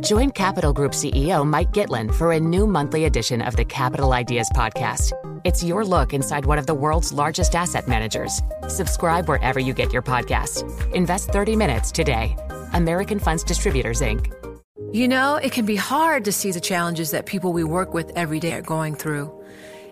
Join Capital Group CEO Mike Gitlin for a new monthly edition of the Capital Ideas Podcast. It's your look inside one of the world's largest asset managers. Subscribe wherever you get your podcasts. Invest 30 minutes today. American Funds Distributors, Inc. You know, it can be hard to see the challenges that people we work with every day are going through.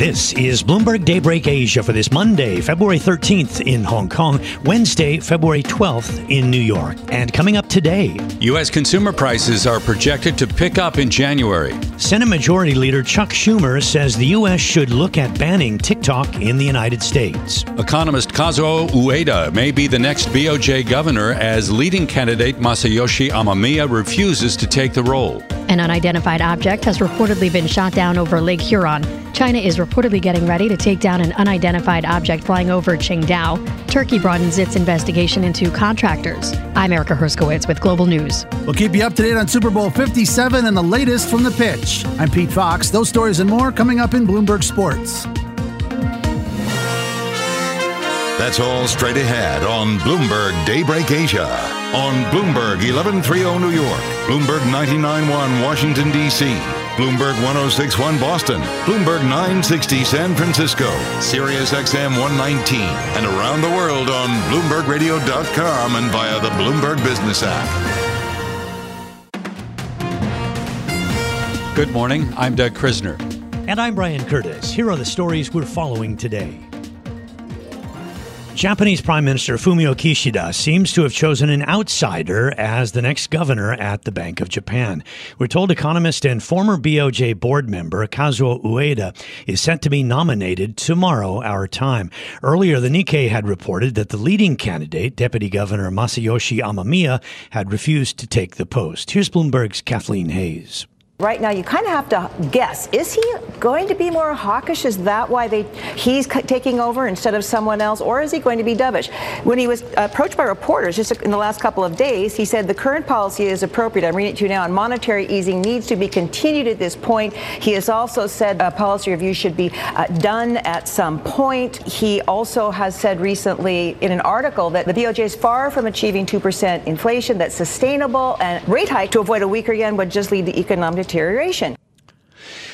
This is Bloomberg Daybreak Asia for this Monday, February 13th in Hong Kong, Wednesday, February 12th in New York. And coming up today, U.S. consumer prices are projected to pick up in January. Senate Majority Leader Chuck Schumer says the U.S. should look at banning TikTok in the United States. Economist Kazuo Ueda may be the next BOJ governor as leading candidate Masayoshi Amamiya refuses to take the role. An unidentified object has reportedly been shot down over Lake Huron. China is reportedly getting ready to take down an unidentified object flying over Qingdao. Turkey broadens its investigation into contractors. I'm Erica Herskowitz with Global News. We'll keep you up to date on Super Bowl 57 and the latest from the pitch. I'm Pete Fox. Those stories and more coming up in Bloomberg Sports. That's all straight ahead on Bloomberg Daybreak Asia. On Bloomberg 1130 New York, Bloomberg 991 Washington, D.C., Bloomberg 1061 Boston, Bloomberg 960 San Francisco, Sirius XM 119, and around the world on BloombergRadio.com and via the Bloomberg Business app. Good morning. I'm Doug Krisner. And I'm Brian Curtis. Here are the stories we're following today. Japanese Prime Minister Fumio Kishida seems to have chosen an outsider as the next governor at the Bank of Japan. We're told economist and former BOJ board member Kazuo Ueda is set to be nominated tomorrow, our time. Earlier, the Nikkei had reported that the leading candidate, Deputy Governor Masayoshi Amamiya, had refused to take the post. Here's Bloomberg's Kathleen Hays. Right now, you kind of have to guess: is he going to be more hawkish? Is that why they he's taking over instead of someone else, or is he going to be dovish? When he was approached by reporters just in the last couple of days, he said the current policy is appropriate. I'm reading it to you now, and monetary easing needs to be continued at this point. He has also said a policy review should be uh, done at some point. He also has said recently in an article that the BOJ is far from achieving two percent inflation, that's sustainable, and rate hike to avoid a weaker yen would just lead to economic deterioration.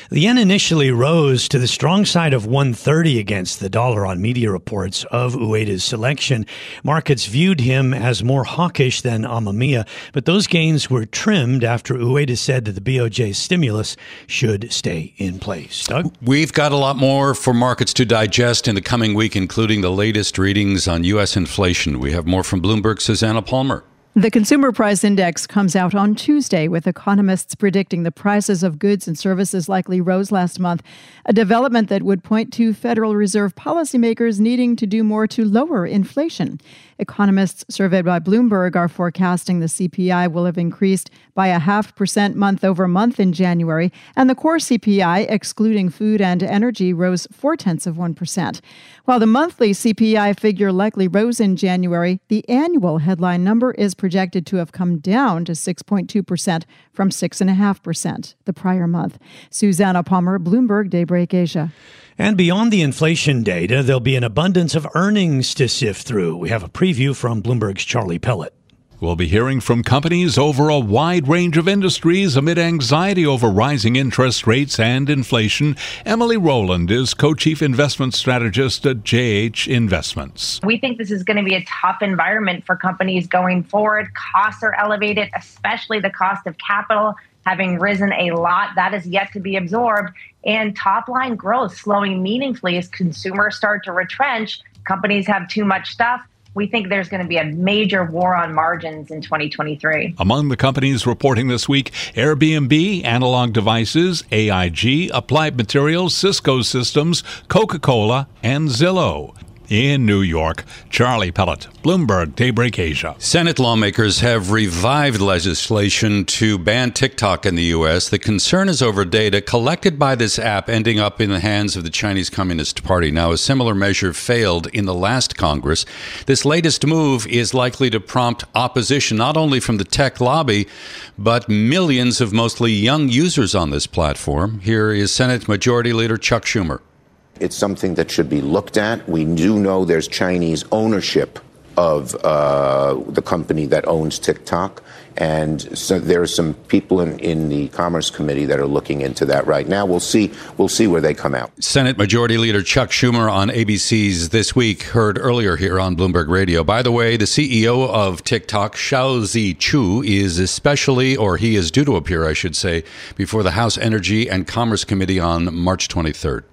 The yen initially rose to the strong side of 130 against the dollar on media reports of Ueda's selection. Markets viewed him as more hawkish than Amamiya, but those gains were trimmed after Ueda said that the BOJ stimulus should stay in place. Doug? We've got a lot more for markets to digest in the coming week, including the latest readings on U.S. inflation. We have more from Bloomberg, Susanna Palmer. The Consumer Price Index comes out on Tuesday, with economists predicting the prices of goods and services likely rose last month, a development that would point to Federal Reserve policymakers needing to do more to lower inflation. Economists surveyed by Bloomberg are forecasting the CPI will have increased by a half percent month over month in January, and the core CPI, excluding food and energy, rose four tenths of 1%. While the monthly CPI figure likely rose in January, the annual headline number is projected to have come down to 6.2% from 6.5% the prior month. Susanna Palmer, Bloomberg Daybreak Asia. And beyond the inflation data, there'll be an abundance of earnings to sift through. We have a preview from Bloomberg's Charlie Pellet. We'll be hearing from companies over a wide range of industries amid anxiety over rising interest rates and inflation. Emily Roland is co chief investment strategist at JH Investments. We think this is going to be a tough environment for companies going forward. Costs are elevated, especially the cost of capital having risen a lot. That is yet to be absorbed. And top line growth slowing meaningfully as consumers start to retrench. Companies have too much stuff we think there's going to be a major war on margins in 2023. Among the companies reporting this week, Airbnb, Analog Devices, AIG, Applied Materials, Cisco Systems, Coca Cola, and Zillow in New York. Charlie Pellet, Bloomberg Daybreak Asia. Senate lawmakers have revived legislation to ban TikTok in the U.S. The concern is over data collected by this app ending up in the hands of the Chinese Communist Party. Now, a similar measure failed in the last Congress. This latest move is likely to prompt opposition not only from the tech lobby, but millions of mostly young users on this platform. Here is Senate Majority Leader Chuck Schumer. It's something that should be looked at. We do know there's Chinese ownership of uh, the company that owns TikTok. And so there are some people in, in the Commerce Committee that are looking into that right now. We'll see. We'll see where they come out. Senate Majority Leader Chuck Schumer on ABC's This Week heard earlier here on Bloomberg Radio. By the way, the CEO of TikTok, Shou-Zi Chew, is especially, or he is due to appear, I should say, before the House Energy and Commerce Committee on March 23rd.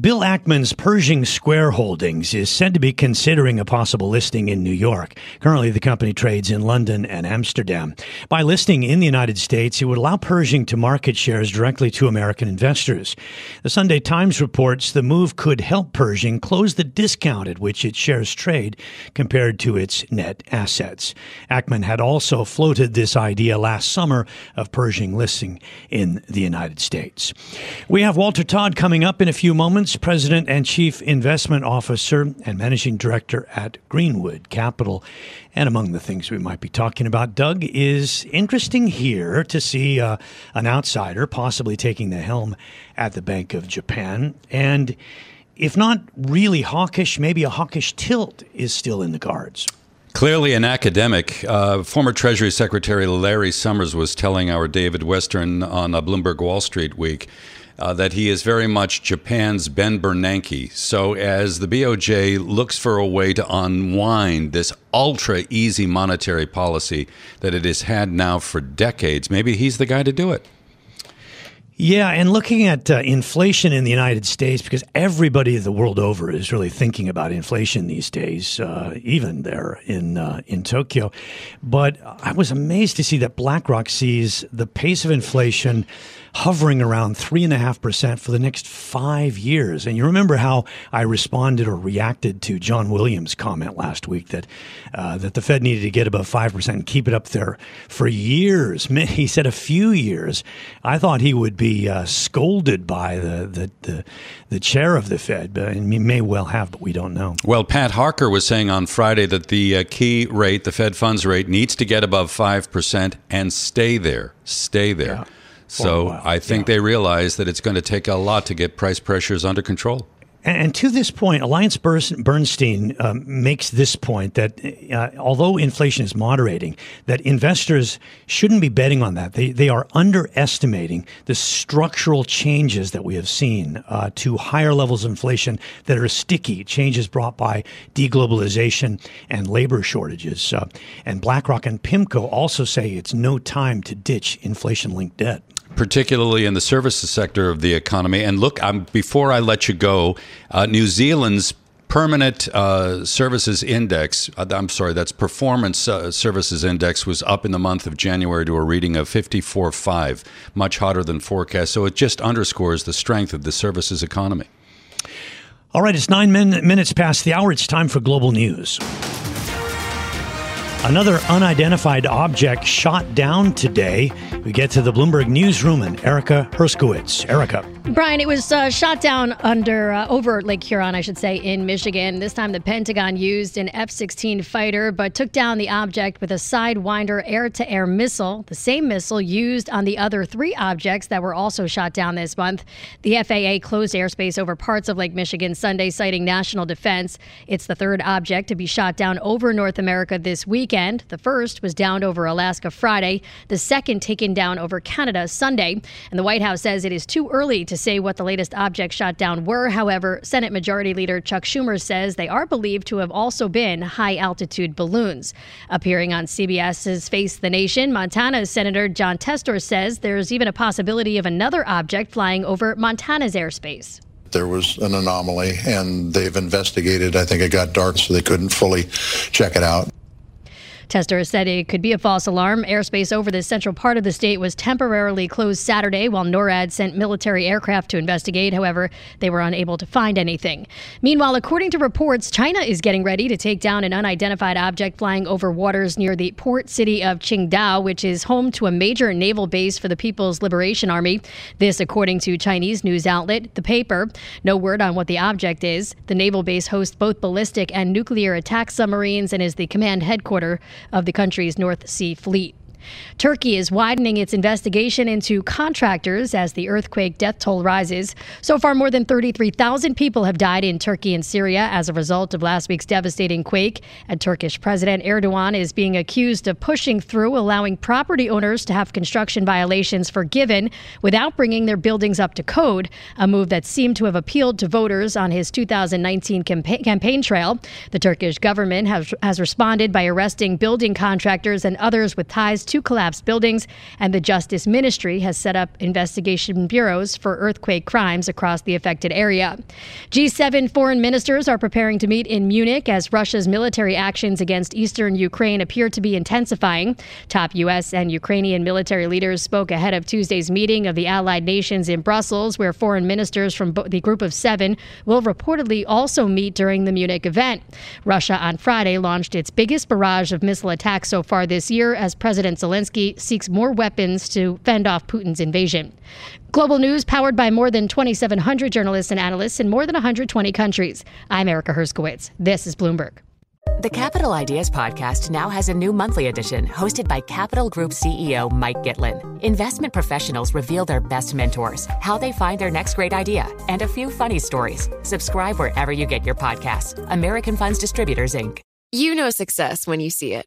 Bill Ackman's Pershing Square Holdings is said to be considering a possible listing in New York. Currently, the company trades in London and Amsterdam. By listing in the United States, it would allow Pershing to market shares directly to American investors. The Sunday Times reports the move could help Pershing close the discount at which its shares trade compared to its net assets. Ackman had also floated this idea last summer of Pershing listing in the United States. We have Walter Todd coming up in a few moments President and Chief Investment Officer and Managing Director at Greenwood Capital. And among the things we might be talking about, Doug, is interesting here to see uh, an outsider possibly taking the helm at the Bank of Japan. And if not really hawkish, maybe a hawkish tilt is still in the cards. Clearly, an academic. Uh, former Treasury Secretary Larry Summers was telling our David Westin on uh, Bloomberg Wall Street Week uh, that he is very much Japan's Ben Bernanke. So, as the BOJ looks for a way to unwind this ultra easy monetary policy that it has had now for decades, maybe he's the guy to do it. Yeah, and looking at uh, inflation in the United States, because everybody the world over is really thinking about inflation these days, uh, even there in uh, in Tokyo. But I was amazed to see that BlackRock sees the pace of inflation hovering around 3.5% for the next five years. And you remember how I responded or reacted to John Williams' comment last week that, uh, that the Fed needed to get above 5% and keep it up there for years. He said a few years. I thought he would be uh, scolded by the, the, the, the, chair of the Fed, but, he may well have, but we don't know. Well, Pat Harker was saying on Friday that the uh, key rate, the Fed funds rate, needs to get above 5% and stay there. Stay there. Yeah. So I think yeah. they realize that it's going to take a lot to get price pressures under control. And to this point, Alliance Bernstein um, makes this point that uh, although inflation is moderating, that investors shouldn't be betting on that. They, they are underestimating the structural changes that we have seen uh, to higher levels of inflation that are sticky, changes brought by deglobalization and labor shortages. Uh, and BlackRock and PIMCO also say it's no time to ditch inflation linked debt particularly in the services sector of the economy. And look, um, before I let you go, uh, New Zealand's permanent uh, services index, uh, I'm sorry, that's performance uh, services index was up in the month of January to a reading of 54.5, much hotter than forecast. So it just underscores the strength of the services economy. All right, it's nine min- minutes past the hour. It's time for global news. Another unidentified object shot down today. We get to the Bloomberg newsroom and Erica Herskowitz. Erica. Brian, it was uh, shot down under uh, over Lake Huron, I should say, in Michigan. This time, the Pentagon used an F-16 fighter, but took down the object with a Sidewinder air-to-air missile, the same missile used on the other three objects that were also shot down this month. The FAA closed airspace over parts of Lake Michigan Sunday, citing national defense. It's the third object to be shot down over North America this weekend. The first was downed over Alaska Friday. The second taken down over Canada Sunday. And the White House says it is too early to say what the latest objects shot down were. However, Senate Majority Leader Chuck Schumer says they are believed to have also been high altitude balloons. Appearing on CBS's Face the Nation, Montana's Senator Jon Tester says there's even a possibility of another object flying over Montana's airspace there was an anomaly and they've investigated. I think it got dark, so they couldn't fully check it out. Tester said it could be a false alarm. Airspace over the central part of the state was temporarily closed Saturday while NORAD sent military aircraft to investigate. However, they were unable to find anything. Meanwhile, according to reports, China is getting ready to take down an unidentified object flying over waters near the port city of Qingdao, which is home to a major naval base for the People's Liberation Army. This, according to Chinese news outlet The Paper. No word on what the object is. The naval base hosts both ballistic and nuclear attack submarines and is the command headquarters of the country's North Sea Fleet. Turkey is widening its investigation into contractors as the earthquake death toll rises. So far, more than 33,000 people have died in Turkey and Syria as a result of last week's devastating quake. And Turkish President Erdogan is being accused of pushing through allowing property owners to have construction violations forgiven without bringing their buildings up to code, a move that seemed to have appealed to voters on his 2019 campa- campaign trail. The Turkish government has, has responded by arresting building contractors and others with ties to two collapsed buildings, and the Justice Ministry has set up investigation bureaus for earthquake crimes across the affected area. G7 foreign ministers are preparing to meet in Munich as Russia's military actions against eastern Ukraine appear to be intensifying. Top U.S. and Ukrainian military leaders spoke ahead of Tuesday's meeting of the allied nations in Brussels, where foreign ministers from the group of seven will reportedly also meet during the Munich event. Russia on Friday launched its biggest barrage of missile attacks so far this year as President Zelensky seeks more weapons to fend off Putin's invasion. Global news powered by more than 2,700 journalists and analysts in more than 120 countries. I'm Erica Herskowitz. This is Bloomberg. The Capital Ideas Podcast now has a new monthly edition hosted by Capital Group CEO Mike Gitlin. Investment professionals reveal their best mentors, how they find their next great idea, and a few funny stories. Subscribe wherever you get your podcasts. American Funds Distributors, Inc. You know success when you see it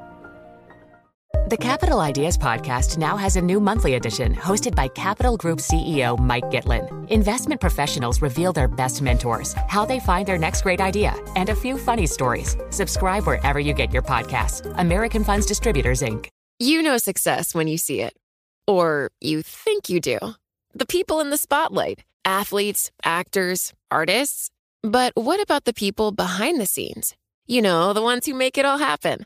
The Capital Ideas Podcast now has a new monthly edition hosted by Capital Group CEO Mike Gitlin. Investment professionals reveal their best mentors, how they find their next great idea, and a few funny stories. Subscribe wherever you get your podcasts. American Funds Distributors, Inc. You know success when you see it. Or you think you do. The people in the spotlight athletes, actors, artists. But what about the people behind the scenes? You know, the ones who make it all happen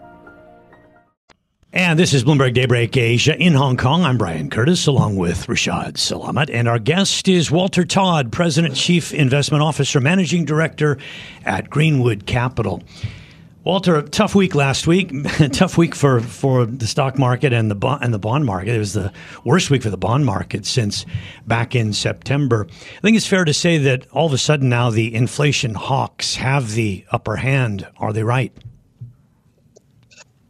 And this is Bloomberg Daybreak Asia in Hong Kong. I'm Brian Curtis along with Rishaad Salamat. And our guest is Walter Todd, President, Chief Investment Officer, Managing Director at Greenwood Capital. Walter, a tough week last week. tough week for, for the stock market and the and the bond market. It was the worst week for the bond market since back in September. I think it's fair to say that all of a sudden now the inflation hawks have the upper hand. Are they right?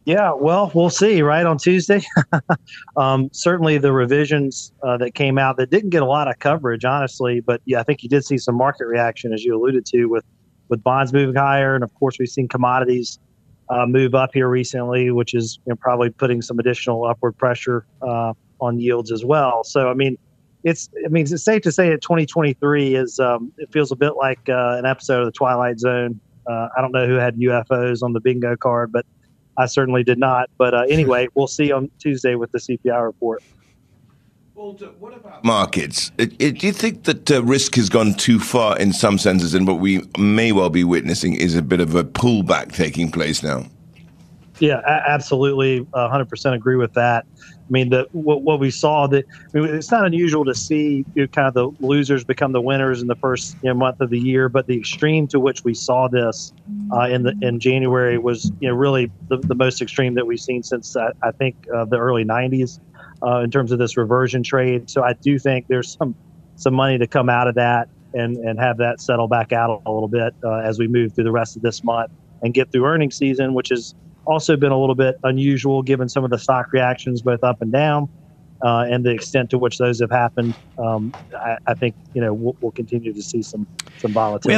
Yeah, well, we'll see, right, on Tuesday. um, certainly the revisions uh, that came out that didn't get a lot of coverage, honestly, but yeah, I think you did see some market reaction, as you alluded to, with, with bonds moving higher. And of course, we've seen commodities uh, move up here recently, which is you know, probably putting some additional upward pressure uh, on yields as well. So, I mean, it's I mean it's safe to say that 2023 is um, it feels a bit like uh, an episode of the Twilight Zone. Uh, I don't know who had UFOs on the bingo card, but I certainly did not. But uh, anyway, we'll see on Tuesday with the CPI report. Markets. It, it, do you think that uh, risk has gone too far in some senses, and what we may well be witnessing is a bit of a pullback taking place now? Yeah, absolutely, 100% agree with that. I mean, the what, what we saw that I mean, it's not unusual to see you know, kind of the losers become the winners in the first you know, month of the year, but the extreme to which we saw this uh, in the in January was you know really the, the most extreme that we've seen since uh, I think uh, the early 90s uh, in terms of this reversion trade. So I do think there's some some money to come out of that and and have that settle back out a little bit uh, as we move through the rest of this month and get through earnings season, which is also been a little bit unusual given some of the stock reactions, both up and down, uh, and the extent to which those have happened. Um, I, I, think you know we'll, we'll, continue to see some some volatility.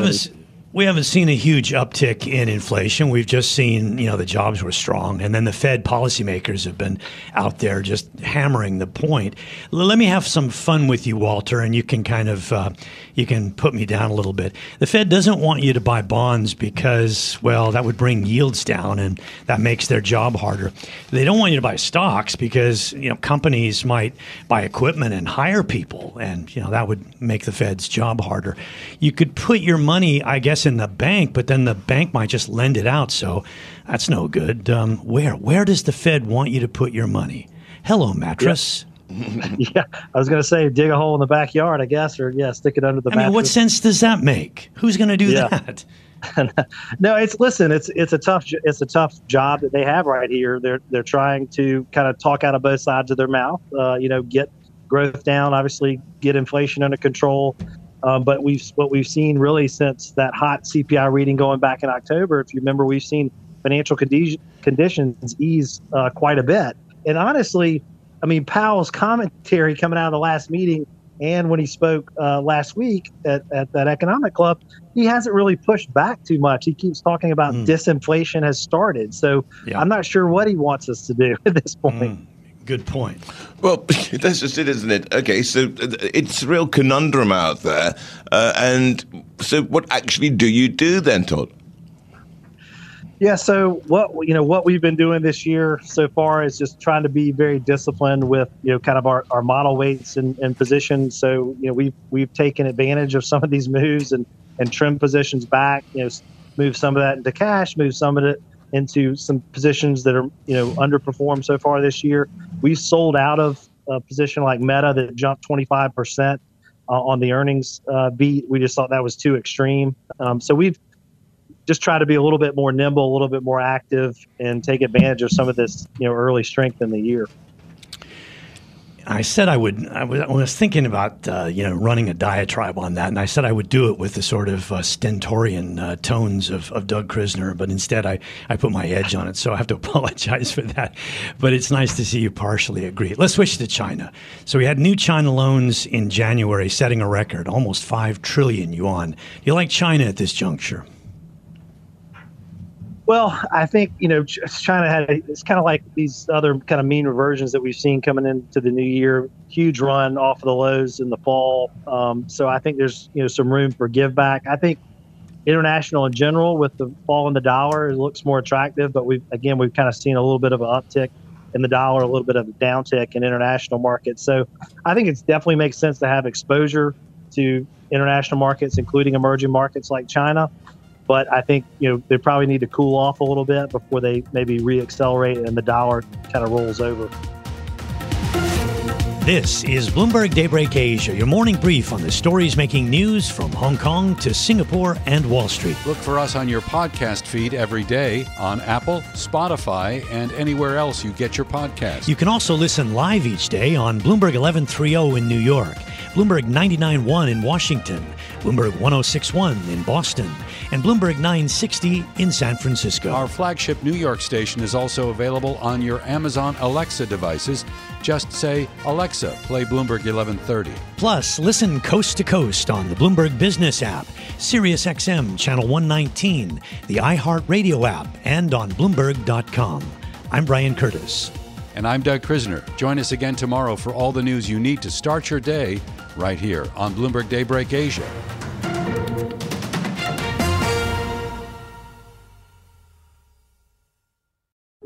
We haven't seen a huge uptick in inflation. We've just seen, you know, the jobs were strong, and then the Fed policymakers have been out there just hammering the point. Let me have some fun with you, Walter, and you can kind of uh, you can put me down a little bit. The Fed doesn't want you to buy bonds because, well, that would bring yields down, and that makes their job harder. They don't want you to buy stocks because you know companies might buy equipment and hire people, and you know that would make the Fed's job harder. You could put your money, I guess in the bank, but then the bank might just lend it out. So that's no good. Um, where where does the Fed want you to put your money? Hello, mattress. yeah, I was going to say dig a hole in the backyard, I guess, or yeah, stick it under the. I mean, what sense does that make? Who's going to do yeah. that? no, it's listen. It's it's a tough it's a tough job that they have right here. They're they're trying to kind of talk out of both sides of their mouth. Uh, you know, get growth down, obviously, get inflation under control. Um, but we've what we've seen really since that hot CPI reading going back in October, if you remember, we've seen financial condi- conditions ease uh, quite a bit. And honestly, I mean, Powell's commentary coming out of the last meeting and when he spoke uh, last week at, at that economic club, he hasn't really pushed back too much. He keeps talking about mm. disinflation has started. So yeah. I'm not sure what he wants us to do at this point. Mm. Good point. Well, that's just it, isn't it? Okay, so uh, it's a real conundrum out there. Uh, and so, what actually do you do then, Todd? Yeah, so what you know what we've been doing this year so far is just trying to be very disciplined with you know kind of our, our model weights and, and positions. So you know we've we've taken advantage of some of these moves and and trimmed positions back. You know, move some of that into cash, move some of it into some positions that are you know underperformed so far this year. We sold out of a position like Meta that jumped 25 percent uh, on the earnings uh, beat. We just thought that was too extreme. Um, so we've just tried to be a little bit more nimble, a little bit more active, and take advantage of some of this you know early strength in the year. I said I would. I was, I was thinking about uh, you know running a diatribe on that, and I said I would do it with the sort of uh, stentorian uh, tones of, of Doug Krisner, but instead I, I put my edge on it, so I have to apologize for that. But it's nice to see you partially agree. Let's switch to China. So we had new China loans in January, setting a record, almost five trillion yuan. Do you like China at this juncture? Well, I think you know China had it's kind of like these other kind of mean reversions that we've seen coming into the new year. Huge run off of the lows in the fall. Um, so I think there's you know some room for give back. I think international in general with the fall in the dollar it looks more attractive, but we've again we've kind of seen a little bit of an uptick in the dollar, a little bit of a downtick in international markets. So I think it definitely makes sense to have exposure to international markets, including emerging markets like China. But I think you know they probably need to cool off a little bit before they maybe reaccelerate and the dollar kind of rolls over. This is Bloomberg Daybreak Asia, your morning brief on the stories making news from Hong Kong to Singapore and Wall Street. Look for us on your podcast feed every day on Apple, Spotify, and anywhere else you get your podcasts. You can also listen live each day on Bloomberg 1130 in New York, Bloomberg 99.1 in Washington, Bloomberg 1061 in Boston, and Bloomberg 960 in San Francisco. Our flagship New York station is also available on your Amazon Alexa devices. Just say, Alexa, play Bloomberg 1130. Plus, listen coast to coast on the Bloomberg Business app, SiriusXM Channel 119, the iHeartRadio app, and on Bloomberg.com. I'm Brian Curtis. And I'm Doug Krisner. Join us again tomorrow for all the news you need to start your day right here on Bloomberg Daybreak Asia.